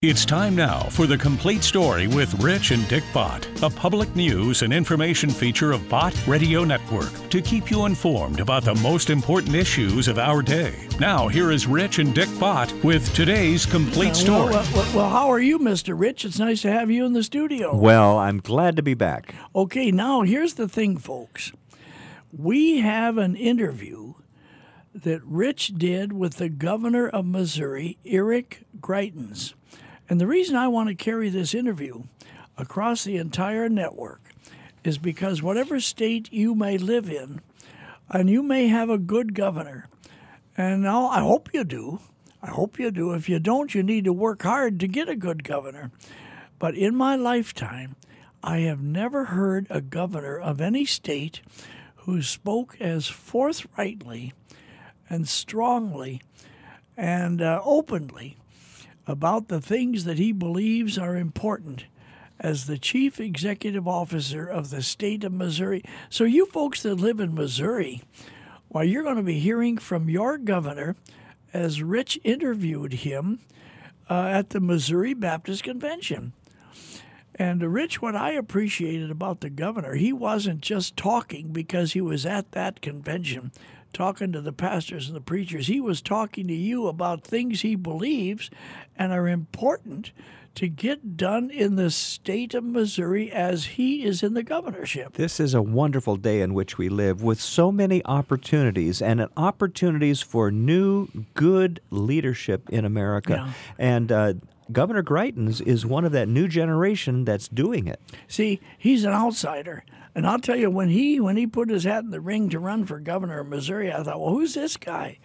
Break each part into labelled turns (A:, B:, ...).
A: It's time now for the complete story with Rich and Dick Bott, a public news and information feature of Bott Radio Network to keep you informed about the most important issues of our day. Now, here is Rich and Dick Bott with today's complete story.
B: Well, well, well, how are you, Mr. Rich? It's nice to have you in the studio.
C: Well, I'm glad to be back.
B: Okay, now here's the thing, folks. We have an interview that Rich did with the governor of Missouri, Eric Greitens. And the reason I want to carry this interview across the entire network is because whatever state you may live in, and you may have a good governor, and now I hope you do. I hope you do. If you don't, you need to work hard to get a good governor. But in my lifetime, I have never heard a governor of any state who spoke as forthrightly and strongly and uh, openly about the things that he believes are important as the chief executive officer of the state of Missouri. So, you folks that live in Missouri, well, you're going to be hearing from your governor as Rich interviewed him uh, at the Missouri Baptist Convention. And uh, Rich, what I appreciated about the governor, he wasn't just talking because he was at that convention talking to the pastors and the preachers. He was talking to you about things he believes and are important to get done in the state of Missouri as he is in the governorship.
C: This is a wonderful day in which we live with so many opportunities and opportunities for new, good leadership in America.
B: Yeah.
C: And uh, Governor Greitens is one of that new generation that's doing it.
B: See, he's an outsider. And I'll tell you, when he when he put his hat in the ring to run for governor of Missouri, I thought, well, who's this guy?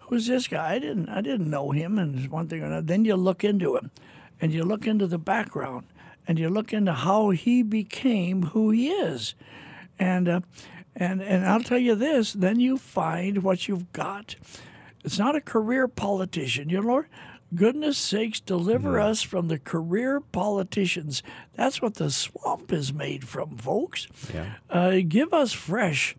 B: Who's this guy? I didn't I didn't know him, and one thing or another. Then you look into him, and you look into the background, and you look into how he became who he is, and uh, and and I'll tell you this. Then you find what you've got. It's not a career politician. You know, goodness sakes, deliver us from the career politicians. That's what the swamp is made from, folks.
C: Yeah.
B: Uh, give us fresh,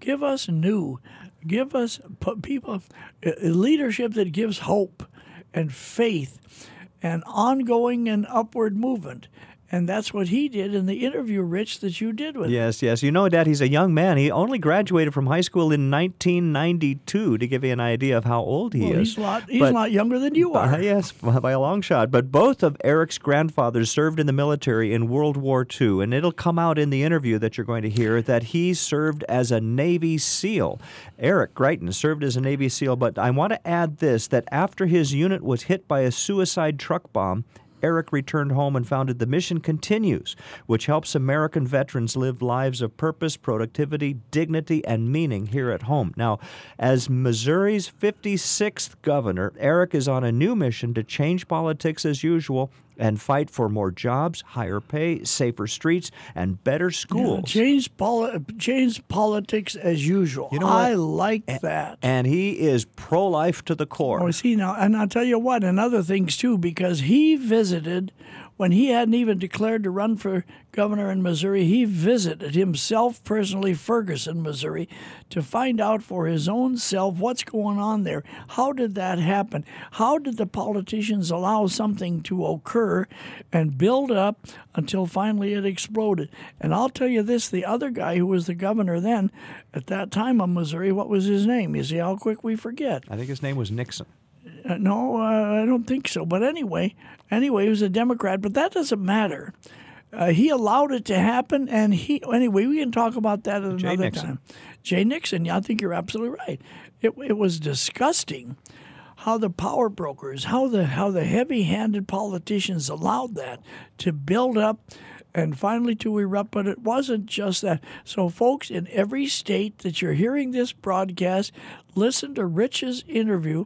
B: give us new, give us p- people uh, leadership that gives hope and faith and ongoing and upward movement. And that's what he did in the interview, Rich, that you did with him.
C: Yes, yes. You know, Dad, he's a young man. He only graduated from high school in 1992, to give you an idea of how old he
B: Well,
C: is.
B: he's a lot, he's
C: But-
B: lot younger than you are.
C: Uh, yes, by a long shot. But both of Eric's grandfathers served in the military in World War II, and it'll come out in the interview that you're going to hear that he served as a Navy SEAL. Eric Greitens served as a Navy SEAL, but I want to add this that after his unit was hit by a suicide truck bomb, Eric returned home and founded The Mission Continues, which helps American veterans live lives of purpose, productivity, dignity, and meaning here at home. Now, as Missouri's 56th governor, Eric is on a new mission to change politics as usual and fight for more jobs, higher pay, safer streets, and better
B: Yeah,
C: schools.
B: change, poli- change politics as usual.
C: You know
B: I like that.
C: and he is pro life to the core.
B: Oh, see now, and I'll tell you what, and other things too, because he visited when he hadn't even declared to run for governor in Missouri. He visited himself personally, Ferguson, Missouri, to find out for his own self what's going on there. How did that happen? How did the politicians allow something to occur and build up until finally it exploded? And I'll tell you this: the other guy who was the governor then, at that time of Missouri, what was his name? You see how quick we forget.
C: I think his name was Nixon.
B: Uh, no, uh, I don't think so. But anyway, anyway, he was a Democrat, but that doesn't matter. Uh, he allowed it to happen, and he anyway. We can talk about that at
C: Jay
B: another
C: Nixon.
B: time. Jay Nixon. Yeah, I think you're absolutely right. It it was disgusting how the power brokers, how the how the heavy-handed politicians allowed that to build up and finally to erupt. But it wasn't just that. So, folks, in every state that you're hearing this broadcast, listen to Rich's interview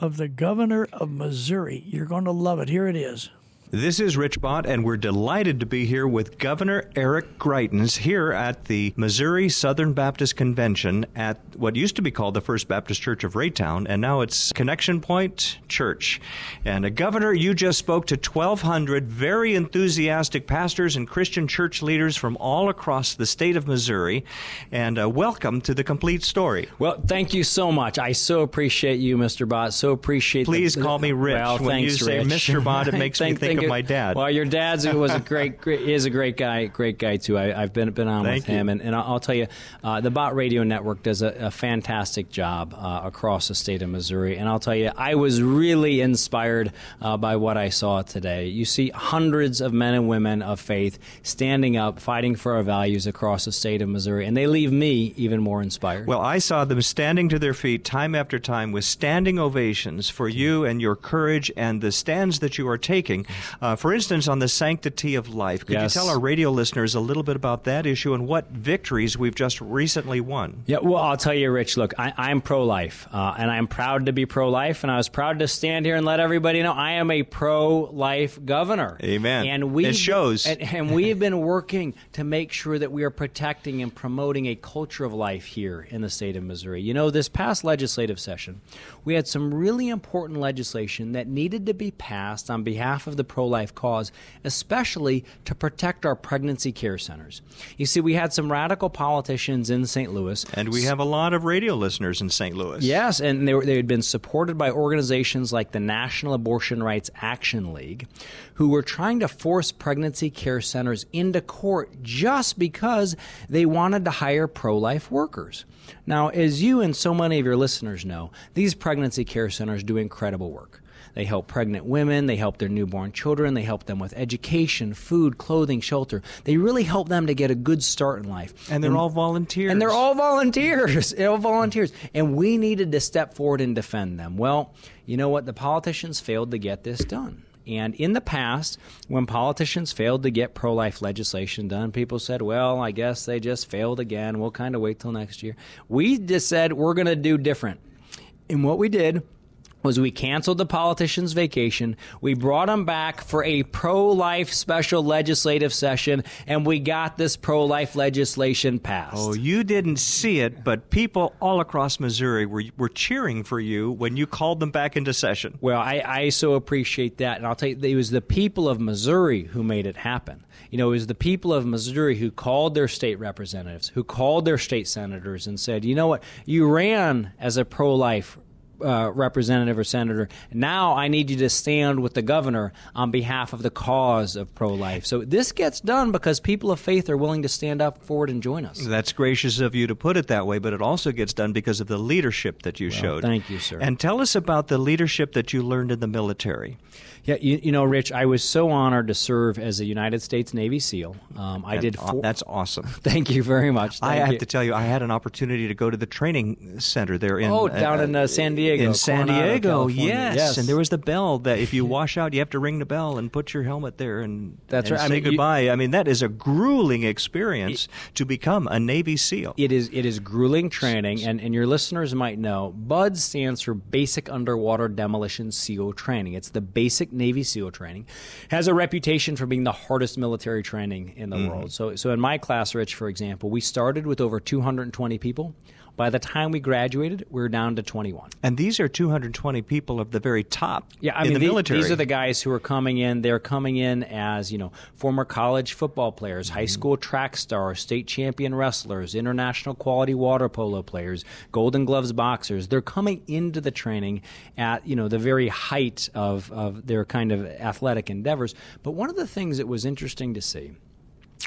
B: of the governor of Missouri. You're going to love it. Here it is.
C: This is Rich Bott, and we're delighted to be here with Governor Eric Greitens here at the Missouri Southern Baptist Convention at what used to be called the First Baptist Church of Raytown, and now it's Connection Point Church. And, uh, Governor, you just spoke to 1,200 very enthusiastic pastors and Christian church leaders from all across the state of Missouri. And uh, welcome to the complete story.
D: Well, thank you so much. I so appreciate you, Mr. Bott. So appreciate.
C: Please
D: the,
C: call me Rich.
D: Well,
C: when
D: thanks,
C: you say
D: Rich.
C: Mr. Bott, it makes me think of my dad.
D: Well, your dad's was a great, great is a great guy, great guy too. I, have been been on
C: Thank
D: with him, and, and I'll tell you, uh, the Bott Radio Network does a, a fantastic job uh, across the state of Missouri. And I'll tell you, I was really inspired uh, by what I saw today. You see hundreds of men and women of faith standing up, fighting for our values across the state of Missouri, and they leave me even more inspired.
C: Well, I saw them standing to their feet time after time with standing ovations for you and your courage and the stands that you are taking. Uh, for instance, on the sanctity of life. Could
D: Yes.
C: you tell our radio listeners a little bit about that issue and what victories we've just recently won?
D: Yeah, well, I'll tell you, Rich. Look, I, I'm pro-life, uh, and I'm proud to be pro-life, and I was proud to stand here and let everybody know I am a pro-life governor.
C: Amen.
D: And we
C: It shows.
D: and, and we have been working to make sure that we are protecting and promoting a culture of life here in the state of Missouri. You know, this past legislative session, we had some really important legislation that needed to be passed on behalf of the pro-life cause, especially to protect our pregnancy care centers. You see, we had some radical politicians in St. Louis
C: And we have a lot of radio listeners in St. Louis.
D: Yes, and they, were, they had been supported by organizations like the National Abortion Rights Action League, who were trying to force pregnancy care centers into court just because they wanted to hire pro life workers. Now, as you and so many of your listeners know, these pregnancy care centers do incredible work. They help pregnant women, they help their newborn children, they help them with education, food, clothing, shelter. They really help them to get a good start in life.
C: And they're all volunteers.
D: And they're all volunteers. All volunteers. And we needed to step forward and defend them. Well, you know what? The politicians failed to get this done. And in the past, when politicians failed to get pro life legislation done, people said, well, I guess they just failed again. We'll kind of wait till next year. We just said, we're going to do different. And what we did was we canceled the politicians' vacation. We brought them back for a pro-life special legislative session, and we got this pro-life legislation passed.
C: Oh, you didn't see it, but people all across Missouri were, were cheering for you when you called them back into session.
D: Well, I, I so appreciate that. And I'll tell you, it was the people of Missouri who made it happen. You know, it was the people of Missouri who called their state representatives, who called their state senators and said, you know what, you ran as a pro life uh, representative or senator. Now I need you to stand with the governor on behalf of the cause of pro life. So this gets done because people of faith are willing to stand up forward and join us.
C: That's gracious of you to put it that way, but it also gets done because of the leadership that you showed.
D: thank you, sir.
C: And tell us about the leadership that you learned in the military.
D: Yeah, you, you know, Rich, I was so honored to serve as a United States Navy SEAL. Um, I did. Four,
C: That's awesome.
D: Thank you very much.
C: I have
D: you.
C: to tell you, I had an opportunity to go to the training center there in
D: Oh, down in, uh, San Diego,
C: In San
D: Coronado,
C: Diego, yes.
D: Yes.
C: And there was the bell that if you wash out, you have to ring the bell and put your helmet there and
D: That's
C: and
D: right. I
C: say
D: mean, you-
C: goodbye. I mean, that is a grueling experience to become a Navy SEAL.
D: It is it is grueling training, and, and your listeners might know. BUD stands for Basic Underwater Demolition SEAL Training. It's the basic Navy SEAL training. Has a reputation for being the hardest military training in the
C: Mm-hmm.
D: world. So so in my class, Rich, for example, we started with over 220 people. By the time we graduated, we were down to 21.
C: and these are 220 people of the very top
D: Yeah, I mean,
C: the
D: the- these are the guys who are coming in. They're coming in as you know former college football players, high mm-hmm. school track stars, state champion wrestlers, international quality water polo players, Golden Gloves boxers. They're coming into the training at you know the very height of of their kind of athletic endeavors. But one of the things that was interesting to see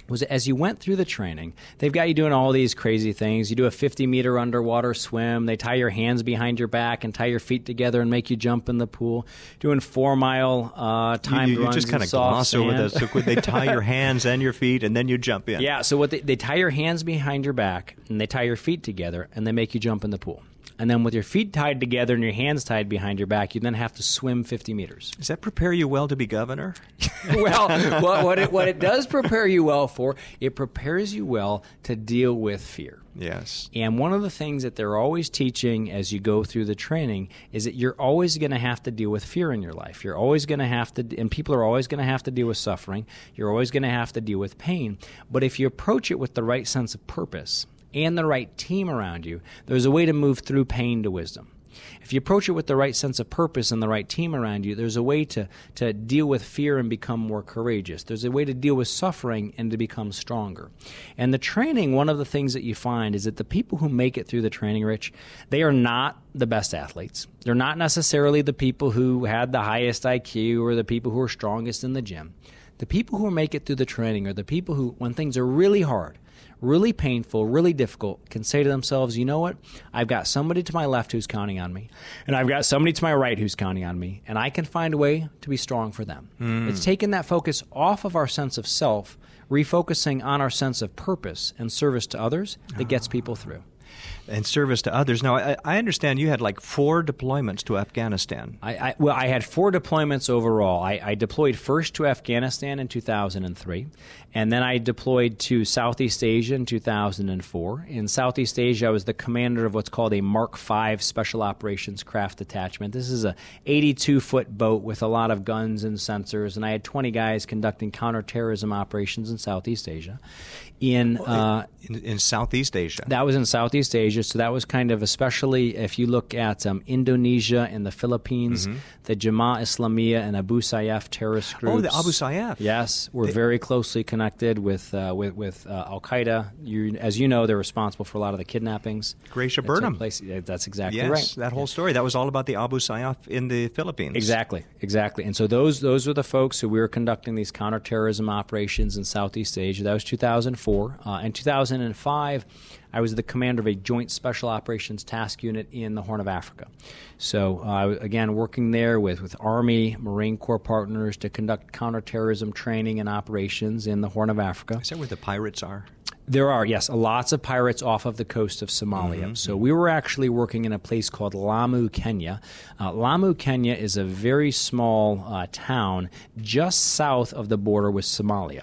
D: was as you went through the training, they've got you doing all these crazy things. You do a 50 meter underwater swim. They tie your hands behind your back and tie your feet together and make you jump in the pool. Doing four mile uh,
C: you,
D: timed
C: you, you
D: runs
C: just kind of gloss over
D: sand.
C: this. So they tie your hands and your feet, and then you jump in.
D: Yeah, so what they, they tie your hands behind your back and they tie your feet together and they make you jump in the pool. And then with your feet tied together and your hands tied behind your back, you then have to swim 50 meters.
C: Does that prepare you well to be governor?
D: well, what, what, it, what it does prepare you well for, it prepares you well to deal with fear.
C: Yes.
D: And one of the things that they're always teaching as you go through the training is that you're always going to have to deal with fear in your life. You're always going to have to, and people are always going to have to deal with suffering. You're always going to have to deal with pain. But if you approach it with the right sense of purpose and the right team around you, there's a way to move through pain to wisdom. If you approach it with the right sense of purpose and the right team around you, there's a way to, to deal with fear and become more courageous. There's a way to deal with suffering and to become stronger. And the training, one of the things that you find is that the people who make it through the training, Rich, they are not the best athletes. They're not necessarily the people who had the highest IQ or the people who are strongest in the gym. The people who make it through the training are the people who, when things are really hard, really painful, really difficult, can say to themselves, you know what? I've got somebody to my left who's counting on me, and I've got somebody to my right who's counting on me, and I can find a way to be strong for them. Mm. It's taken that focus off of our sense of self, refocusing on our sense of purpose and service to others that gets people through
C: and service to others. Now, I, I, understand you had like four deployments to Afghanistan.
D: I, I well, I had four deployments overall. I, I, deployed first to Afghanistan in 2003, and then I deployed to Southeast Asia in 2004. In Southeast Asia, I was the commander of what's called a Mark V Special Operations Craft Detachment. This is a 82 foot boat with a lot of guns and sensors, and I had 20 guys conducting counterterrorism operations in Southeast Asia in, uh,
C: in, in Southeast Asia.
D: That was in Southeast Asia, so that was kind of especially if you look at um, Indonesia and the Philippines, mm-hmm. the Jemaah Islamiyah and Abu Sayyaf terrorist groups.
C: Oh, the Abu Sayyaf.
D: Yes, we're they, very closely connected with uh, with, with uh, Al Qaeda. You, as you know, they're responsible for a lot of the kidnappings.
C: Gracia Burnham.
D: Place. That's exactly
C: yes,
D: right.
C: that whole story. That was all about the Abu Sayyaf in the Philippines.
D: Exactly, exactly. And so those those were the folks who we were conducting these counterterrorism operations in Southeast Asia. That was 2004. Uh, in 2005, I was the commander of a Joint Special Operations Task Unit in the Horn of Africa. So, uh, again, working there with, with Army, Marine Corps partners to conduct counterterrorism training and operations in the Horn of Africa.
C: Is that where the pirates are?
D: There are, yes, lots of pirates off of the coast of Somalia. Mm-hmm. So we were actually working in a place called Lamu, Kenya. Uh, Lamu, Kenya is a very small uh, town just south of the border with Somalia.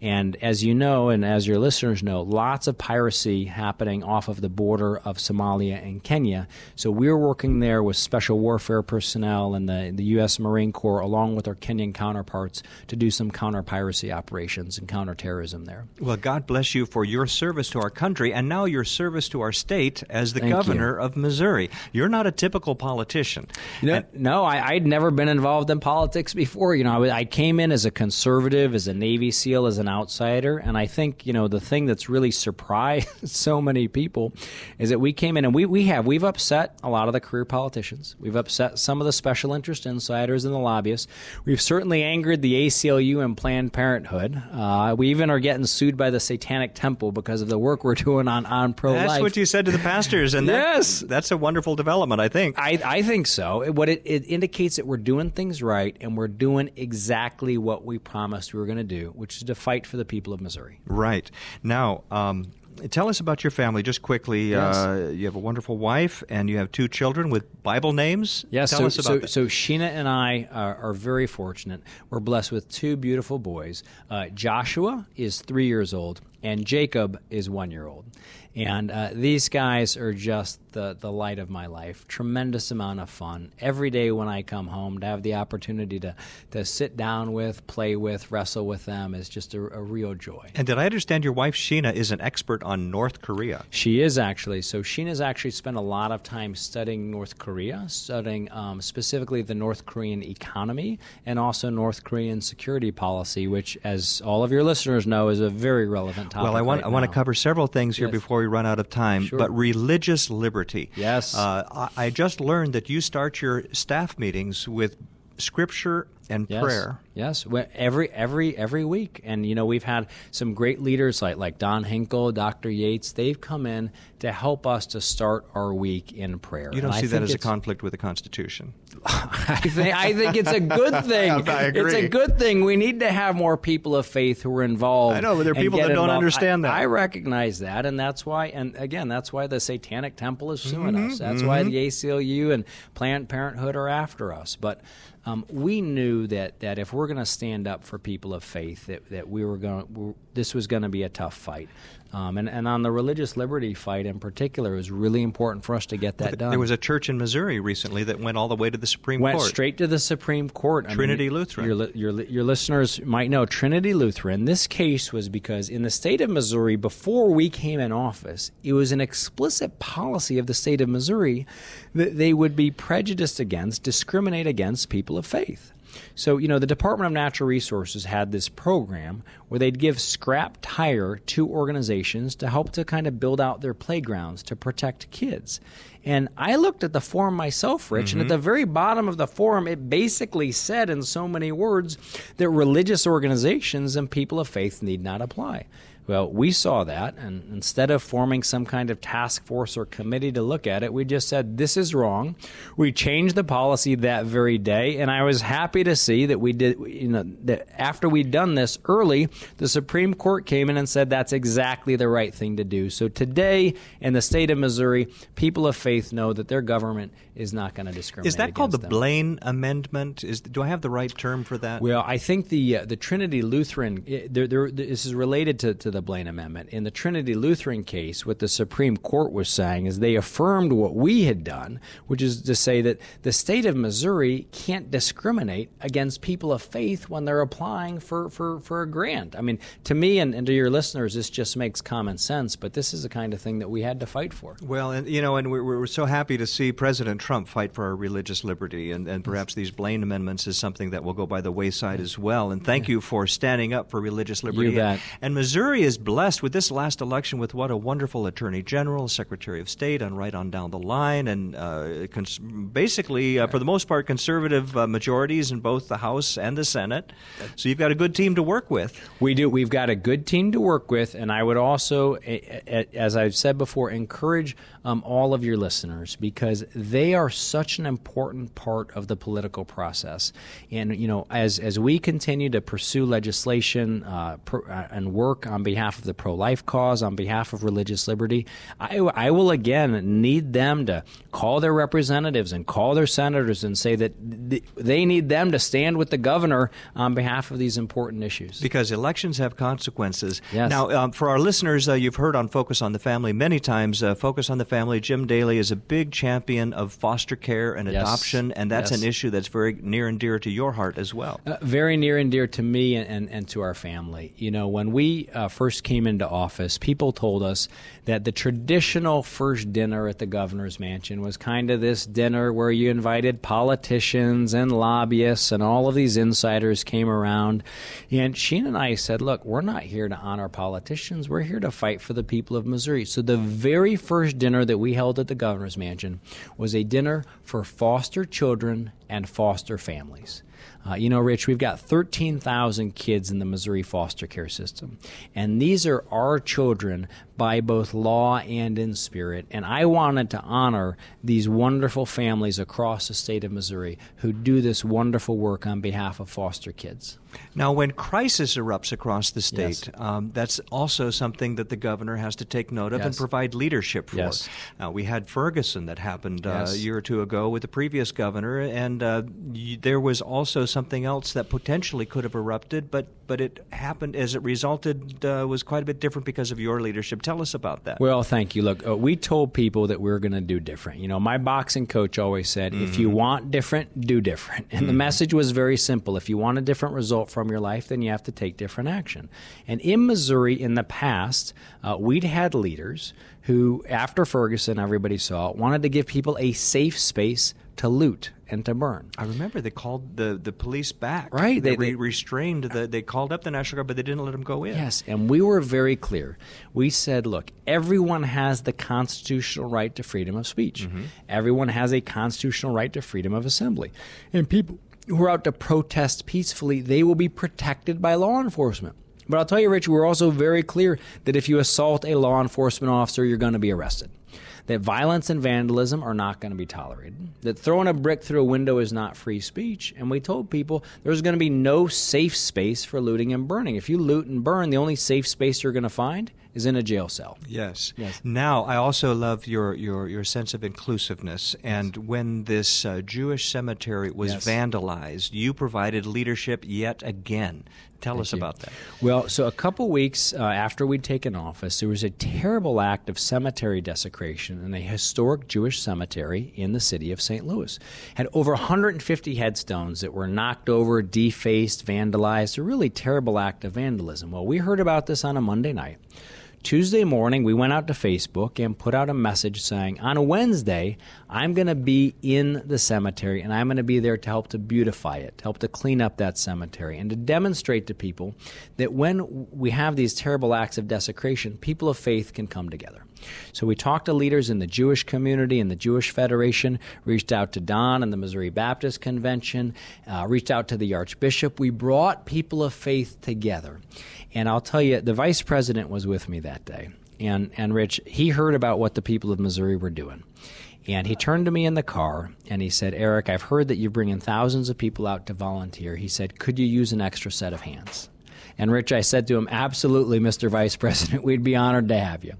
D: And as you know, and as your listeners know, lots of piracy happening off of the border of Somalia and Kenya. So we're working there with special warfare personnel and the, the U.S. Marine Corps, along with our Kenyan counterparts, to do some counter piracy operations and counterterrorism there.
C: Well, God bless you for your service to our country and now your service to our state as the
D: Thank
C: governor
D: you.
C: of Missouri. You're not a typical politician.
D: You know, and, no, I, would never been involved in politics before. You know, I, I came in as a conservative, as a Navy SEAL, as an outsider. And I think, you know, the thing that's really surprised so many people is that we came in and we, we have, we've upset a lot of the career politicians. We've upset some of the special interest insiders and the lobbyists. We've certainly angered the ACLU and Planned Parenthood. Uh, we even are getting sued by the Satanic Temple because of the work we're doing on, on pro life.
C: That's what you said to the pastors. And
D: yes.
C: That, that's a wonderful development, I think.
D: I, I think so. What it, it indicates that we're doing things right and we're doing exactly what we promised we were going to do, which is to fight for the people of Missouri.
C: Right. Now, um, tell us about your family just quickly. Yes. Uh, you have a wonderful wife and you have two children with Bible names.
D: Yes.
C: Tell
D: so,
C: us about
D: so,
C: that.
D: so Sheena and I are, are, very fortunate. We're blessed with two beautiful boys. Uh, Joshua is three years old and Jacob is one year old. And uh, these guys are just the, the light of my life. Tremendous amount of fun. Every day when I come home, to have the opportunity to, to sit down with, play with, wrestle with them is just a, a real joy.
C: And did I understand your wife, Sheena, is an expert on North Korea?
D: She is actually. So Sheena's actually spent a lot of time studying North Korea, studying um, specifically the North Korean economy and also North Korean security policy, which, as all of your listeners know, is a very relevant topic.
C: Well, I want,
D: right
C: I want to cover several things here yes. before we we run out of time.
D: Sure.
C: But religious liberty.
D: Yes.
C: Uh, I, I just learned that you start your staff meetings with scripture and
D: yes.
C: prayer.
D: Yes, every every every week, and you know we've had some great leaders like like Don Hinkle, Dr. Yates. They've come in to help us to start our week in prayer.
C: You don't
D: and
C: see that as a conflict with the Constitution.
D: I think I think it's a good thing.
C: I agree.
D: It's a good thing. We need to have more people of faith who are involved.
C: I know, but there are people that
D: involved.
C: don't understand
D: I,
C: that.
D: I recognize that, and that's why. And again, that's why the Satanic Temple is suing
C: mm-hmm,
D: us. That's
C: mm-hmm.
D: why the ACLU and Planned Parenthood are after us. But um, we knew that that if we're were going to stand up for people of faith, that, that we were going, this was going to be a tough fight. Um, and, and on the religious liberty fight in particular, it was really important for us to get that done.
C: There was a church in Missouri recently that went all the way to the Supreme
D: went
C: Court.
D: Went straight to the Supreme Court.
C: Trinity
D: I mean,
C: Lutheran.
D: Your, your, your listeners might know Trinity Lutheran. This case was because in the state of Missouri, before we came in office, it was an explicit policy of the state of Missouri that they would be prejudiced against, discriminate against people of faith. So, you know, the Department of Natural Resources had this program where they'd give scrap tire to organizations to help to kind of build out their playgrounds to protect kids. And I looked at the form myself, Rich, mm-hmm. and at the very bottom of the form, it basically said in so many words that religious organizations and people of faith need not apply. Well, we saw that, and instead of forming some kind of task force or committee to look at it, we just said, This is wrong. We changed the policy that very day, and I was happy to see that we did, you know, that after we'd done this early, the Supreme Court came in and said that's exactly the right thing to do. So today, in the state of Missouri, people of faith know that their government is not going to discriminate.
C: Is that called the
D: them.
C: Blaine Amendment? Is do I have the right term for that?
D: Well, I think the uh, the Trinity Lutheran. It, they're, they're, this is related to, to the Blaine Amendment. In the Trinity Lutheran case, what the Supreme Court was saying is they affirmed what we had done, which is to say that the state of Missouri can't discriminate against people of faith when they're applying for, for, for a grant. I mean, to me and, and to your listeners, this just makes common sense. But this is the kind of thing that we had to fight for.
C: Well, and you know, and we're, we're so happy to see President Trump fight for our religious liberty, and, and perhaps these Blaine amendments is something that will go by the wayside as well. And thank you for standing up for religious liberty.
D: Bet.
C: And Missouri is blessed with this last election with what a wonderful Attorney General, Secretary of State, and right on down the line, and uh, cons- basically, uh, for the most part, conservative uh, majorities in both the House and the Senate. So you've got a good team to work with.
D: We do. We've got a good team to work with, and I would also, as I've said before, encourage um, all of your listeners because they are such an important part of the political process. And you know, as as we continue to pursue legislation uh, uh, and work on behalf of the pro-life cause, on behalf of religious liberty, I, I will again need them to call their representatives and call their senators and say that th- they need them to stand with the governor on behalf of these important issues.
C: Because elections have consequences.
D: Yes.
C: Now, um, for our listeners, uh, you've heard on Focus on the Family many times. Uh, Focus on the Family, Jim Daly is a big champion of foster care and
D: yes.
C: adoption, and that's
D: yes.
C: an issue that's very near and dear to your heart as well.
D: Uh, very near and dear to me and, and, and to our family. You know, when we uh, first came into office, people told us that the traditional first dinner at the governor's mansion was kind of this dinner where you invited politicians and lobbyists and all of these insiders came around. And Sheen and I said, look, we're not here to honor politicians. We're here to fight for the people of Missouri. So the very first dinner that we held at the governor's mansion was a dinner for foster children and foster families. Uh, you know, Rich, we've got 13,000 kids in the Missouri foster care system, and these are our children by both law and in spirit. And I wanted to honor these wonderful families across the state of Missouri who do this wonderful work on behalf of foster kids.
C: Now, when crisis erupts across the state,
D: Yes.
C: um, that's also something that the governor has to take note of and provide leadership for.
D: Yes.
C: Now, we had Ferguson that happened uh,
D: Yes.
C: a year or two ago with the previous governor, and uh, y- there was also something else that potentially could have erupted, but but it happened as it resulted uh, was quite a bit different because of your leadership. Tell us about that.
D: Well, thank you. Look, uh, we told people that we are going to do different. You know, my boxing coach always said, if you want different, do different. And the message was very simple. If you want a different result from your life, then you have to take different action. And in Missouri, in the past, uh, we'd had leaders who, after Ferguson, everybody saw, wanted to give people a safe space to loot and to burn.
C: I remember they called the, the police back.
D: Right,
C: They,
D: they- they-
C: restrained the. They called up the National Guard, but they didn't let them go in.
D: Yes, and we were very clear. We said, look, everyone has the constitutional right to freedom of speech. Mm-hmm. Everyone has a constitutional right to freedom of assembly. And people who are out to protest peacefully, they will be protected by law enforcement. But I'll tell you, Rich, we're also very clear that if you assault a law enforcement officer, you're going to be arrested. That violence and vandalism are not going to be tolerated. That throwing a brick through a window is not free speech. And we told people there's going to be no safe space for looting and burning. If you loot and burn, the only safe space you're going to find is in a jail cell.
C: Yes.
D: Yes.
C: Now, I also love your, your, your sense of inclusiveness. And when this uh, Jewish cemetery was
D: Yes.
C: vandalized, you provided leadership yet again. Tell us
D: you.
C: about that.
D: Well, so a couple weeks uh, after we'd taken office, there was a terrible act of cemetery desecration in a historic Jewish cemetery in the city of St. Louis. Had over 150 headstones that were knocked over, defaced, vandalized. A really terrible act of vandalism. Well, we heard about this on a Monday night. Tuesday morning, we went out to Facebook and put out a message saying, on a Wednesday, I'm going to be in the cemetery and I'm going to be there to help to beautify it, to help to clean up that cemetery, and to demonstrate to people that when we have these terrible acts of desecration, people of faith can come together. So we talked to leaders in the Jewish community and the Jewish Federation, reached out to Don and the Missouri Baptist Convention, uh, reached out to the Archbishop. We brought people of faith together. And I'll tell you, the vice president was with me that day. And, and Rich, he heard about what the people of Missouri were doing. And he turned to me in the car and he said, Eric, I've heard that you're bringing thousands of people out to volunteer. He said, Could you use an extra set of hands? And Rich, I said to him, Absolutely, Mr. Vice President. We'd be honored to have you.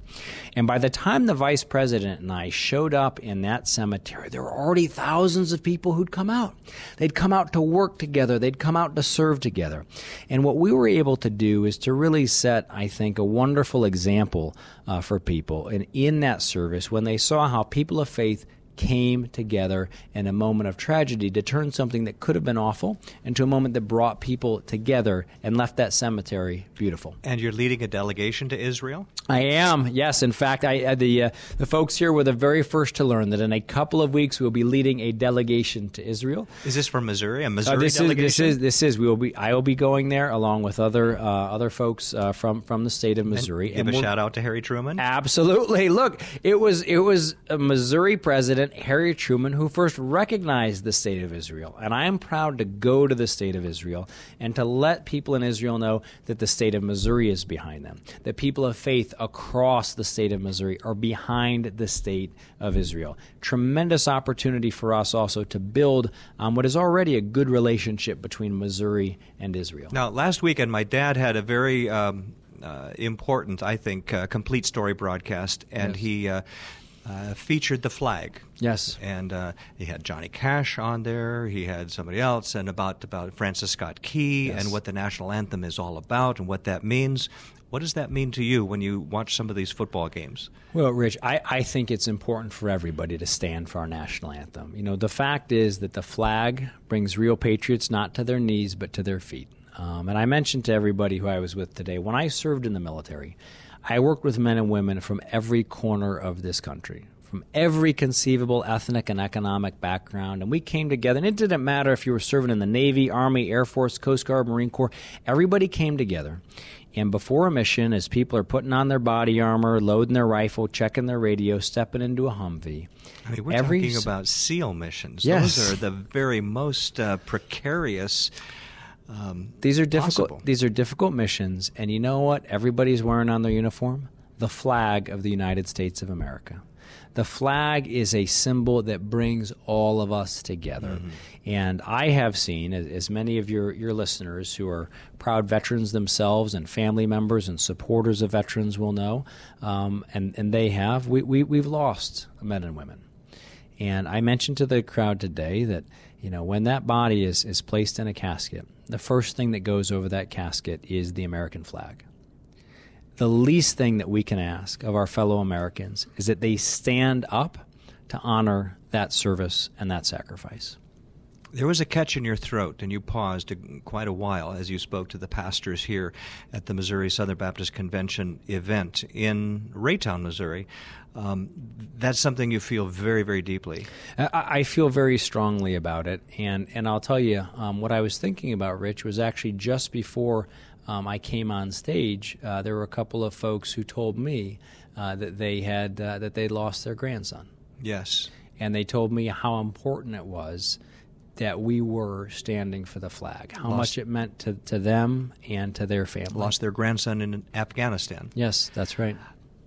D: And by the time the Vice President and I showed up in that cemetery, there were already thousands of people who'd come out. They'd come out to work together, they'd come out to serve together. And what we were able to do is to really set, I think, a wonderful example uh, for people. And in that service, when they saw how people of faith came together in a moment of tragedy to turn something that could have been awful into a moment that brought people together and left that cemetery beautiful.
C: And you're leading a delegation to Israel?
D: I am, yes. In fact, I, uh, the uh, the folks here were the very first to learn that in a couple of weeks we'll be leading a delegation to Israel.
C: Is this from Missouri? A Missouri
D: Uh, this is
C: delegation?
D: this is this is we will be I will be going there along with other uh, other folks uh, from from the state of Missouri.
C: Give a shout out to Harry Truman.
D: Absolutely. Look, it was it was a Missouri president Harry Truman who first recognized the state of Israel, and I am proud to go to the state of Israel and to let people in Israel know that the state of Missouri is behind them. That people of faith across the state of Missouri are behind the state of Israel. Tremendous opportunity for us also to build on what is already a good relationship between Missouri and Israel.
C: Now, last weekend, my dad had a very um, uh, important, I think, uh, complete story broadcast, and
D: Yes.
C: he uh, uh, featured the flag.
D: Yes.
C: And uh, he had Johnny Cash on there. He had somebody else, and about about Francis Scott Key
D: Yes.
C: and what the national anthem is all about and what that means. What does that mean to you when you watch some of these football games?
D: Well, Rich, I, I think it's important for everybody to stand for our national anthem. You know, the fact is that the flag brings real patriots not to their knees, but to their feet. Um, and I mentioned to everybody who I was with today, when I served in the military, I worked with men and women from every corner of this country, from every conceivable ethnic and economic background. And we came together, and it didn't matter if you were serving in the Navy, Army, Air Force, Coast Guard, Marine Corps, everybody came together. And before a mission, as people are putting on their body armor, loading their rifle, checking their radio, stepping into a Humvee,
C: I mean, we're
D: every
C: talking about SEAL missions.
D: Yes.
C: Those are the very most uh, precarious. Um,
D: These are difficult.
C: possible.
D: These are difficult missions, and you know what? Everybody's wearing on their uniform the flag of the United States of America. The flag is a symbol that brings all of us together. And I have seen, as, as many of your, your listeners who are proud veterans themselves and family members and supporters of veterans will know, um, and, and they have, we, we, we've lost men and women. And I mentioned to the crowd today that, you know, when that body is, is placed in a casket, the first thing that goes over that casket is the American flag. The least thing that we can ask of our fellow Americans is that they stand up to honor that service and that sacrifice.
C: There was a catch in your throat, and you paused quite a while as you spoke to the pastors here at the Missouri Southern Baptist Convention event in Raytown, Missouri. Um, that's something you feel very, very deeply.
D: I, I feel very strongly about it, and and I'll tell you um, what I was thinking about. Rich was actually just before um, I came on stage. Uh, there were a couple of folks who told me uh, that they had uh, that they lost their grandson,
C: Yes.
D: and they told me how important it was that we were standing for the flag, how
C: Lost-
D: much it meant to, to them and to their family.
C: Lost their grandson in Afghanistan.
D: Yes, that's right.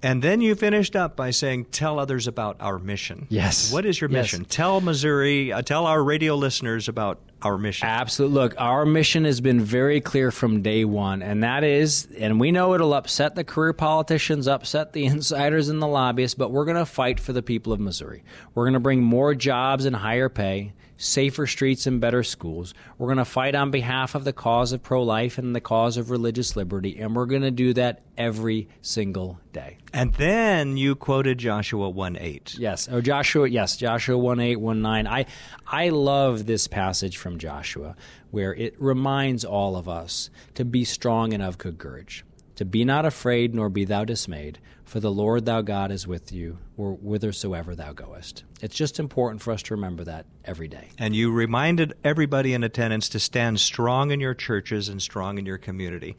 C: And then you finished up by saying, "Tell others about our mission."
D: Yes.
C: What is your
D: Yes.
C: mission? Tell Missouri, uh, tell our radio listeners about our mission.
D: Absolutely. Look, our mission has been very clear from day one, and that is, and we know it'll upset the career politicians, upset the insiders and the lobbyists, but we're going to fight for the people of Missouri. We're going to bring more jobs and higher pay, safer streets and better schools. We're going to fight on behalf of the cause of pro life and the cause of religious liberty, and we're going to do that every single day.
C: And then you quoted Joshua 1 8.
D: Yes. Oh, Joshua. Yes, Joshua one eight one nine. I I love this passage from Joshua where it reminds all of us to be strong and of good courage, to be not afraid nor be thou dismayed, for the Lord thou God is with you, whithersoever thou goest. It's just important for us to remember that every day.
C: And you reminded everybody in attendance to stand strong in your churches and strong in your community.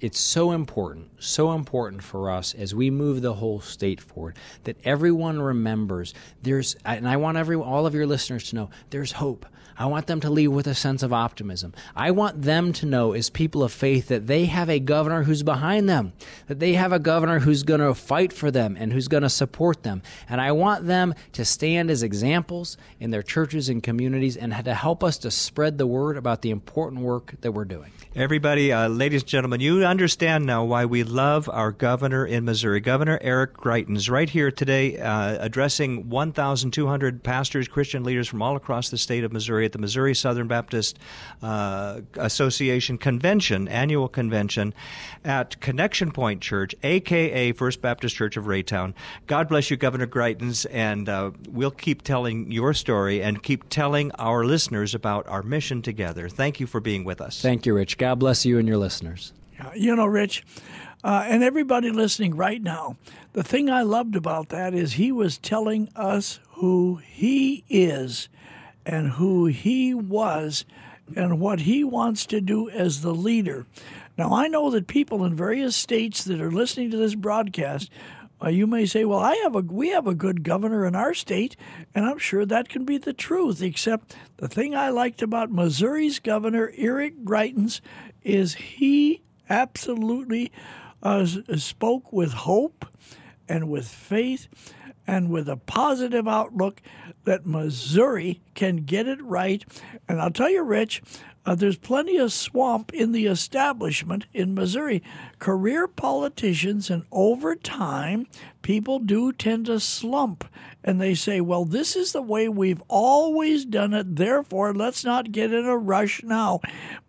D: It's so important, so important for us as we move the whole state forward that everyone remembers there's, and I want every, all of your listeners to know there's hope. I want them to leave with a sense of optimism. I want them to know, as people of faith, that they have a governor who's behind them, that they have a governor who's going to fight for them and who's going to support them. And I want them to stand as examples in their churches and communities and to help us to spread the word about the important work that we're doing.
C: Everybody, uh, ladies and gentlemen, you understand now why we love our governor in Missouri, Governor Eric Greitens, right here today, uh, addressing 1,200 pastors, Christian leaders from all across the state of Missouri at the Missouri Southern Baptist uh, Association convention, annual convention at Connection Point Church, aka First Baptist Church of Raytown. God bless you, Governor Greitens, and uh, we'll keep telling your story and keep telling our listeners about our mission together. Thank you for being with us.
D: Thank you, Rich. God bless you and your listeners.
B: You know, Rich, uh, and everybody listening right now, the thing I loved about that is he was telling us who he is and who he was and what he wants to do as the leader. Now, I know that people in various states that are listening to this broadcast. Uh, you may say, "Well, I have a we have a good governor in our state," and I'm sure that can be the truth. Except the thing I liked about Missouri's governor Eric Greitens is he absolutely uh, spoke with hope and with faith and with a positive outlook that Missouri can get it right. And I'll tell you, Rich, uh, there's plenty of swamp in the establishment in Missouri. Career politicians, and over time, people do tend to slump. And they say, well, this is the way we've always done it, therefore, let's not get in a rush now.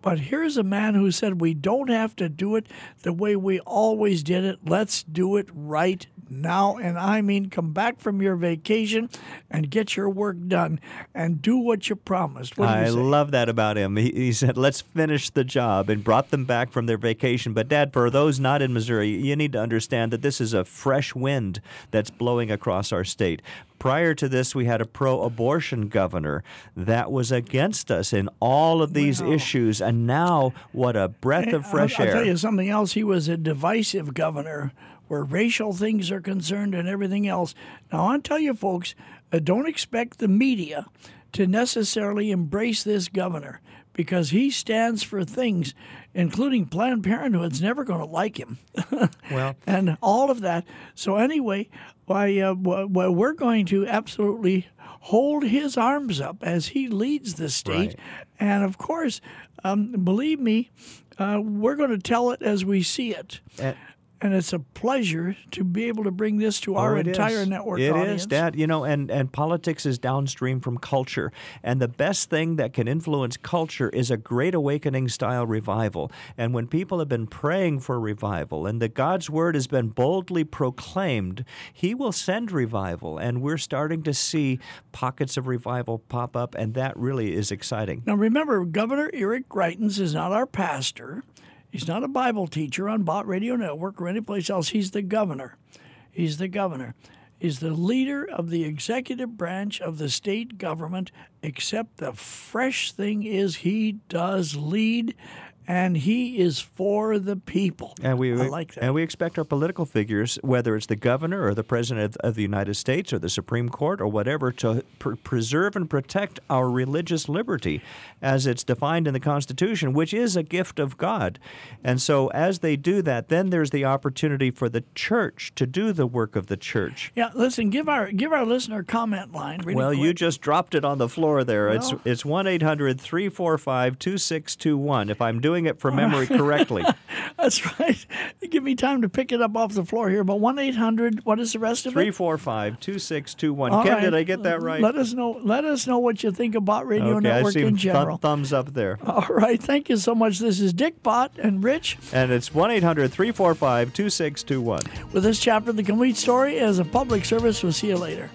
B: But here's a man who said, we don't have to do it the way we always did it. Let's do it right now. And I mean, come back from your vacation and get your work done and do what you promised. What do you
C: I love that about him. He, he said, let's finish the job and brought them back from their vacation. But, Dad, for those not in Missouri, you need to understand that this is a fresh wind that's blowing across our state. Prior to this, we had a pro abortion governor that was against us in all of these issues. And now, what a breath of
B: I'll-
C: fresh
B: I'll, tell you something else. He was a divisive governor where racial things are concerned and everything else. Now, I'll tell you, folks, uh, don't expect the media to necessarily embrace this governor because he stands for things, including Planned Parenthood's never going to like him.
C: Well-
B: and all of that. So, anyway, why, uh, wh- wh- we're going to absolutely hold his arms up as he leads the state.
C: Right.
B: And of course, um, believe me, uh, we're going to tell it as we see it.
C: And-
B: And it's a pleasure to be able to bring this to oh, our
C: Oh, it
B: entire
C: is.
B: network
C: It is,
B: audience.
C: Dad. You know, and, and politics is downstream from culture. And the best thing that can influence culture is a great awakening style revival. And when people have been praying for revival and that God's word has been boldly proclaimed, He will send revival. And we're starting to see pockets of revival pop up, and that really is exciting.
B: Now, remember, Governor Eric Greitens is not our pastor. He's not a Bible teacher on Bott Radio Network or anyplace else. He's the governor. He's the governor. He's the leader of the executive branch of the state government, except the fresh thing is he does lead and he is for the people.
C: And we
B: I like that.
C: And we expect our political figures, whether it's the governor or the president of, the United States or the Supreme Court or whatever, to pr- preserve and protect our religious liberty as it's defined in the Constitution, which is a gift of God. And so, as they do that, then there's the opportunity for the church to do the work of the church.
B: yeah, listen, give our give our listener comment line. Really
C: Well, you just dropped it on the floor there. it's
B: Well-
C: it's one 345 2621 if I'm doing it from memory correctly.
B: That's right. Give me time to pick it up off the floor here. But one eight hundred. What is the rest of it?
C: 345 2621.
B: All
C: Ken,
B: right.
C: did I get that uh, right?
B: Let us know. Let us know what you think about Radio
C: okay, I
B: Network
C: see
B: in general.
C: thumbs up there.
B: All right. Thank you so much. This is Dick Bott and Rich
C: And it's 1 800 345 2621.
B: with this chapter of the complete story as a public service. We'll see you later.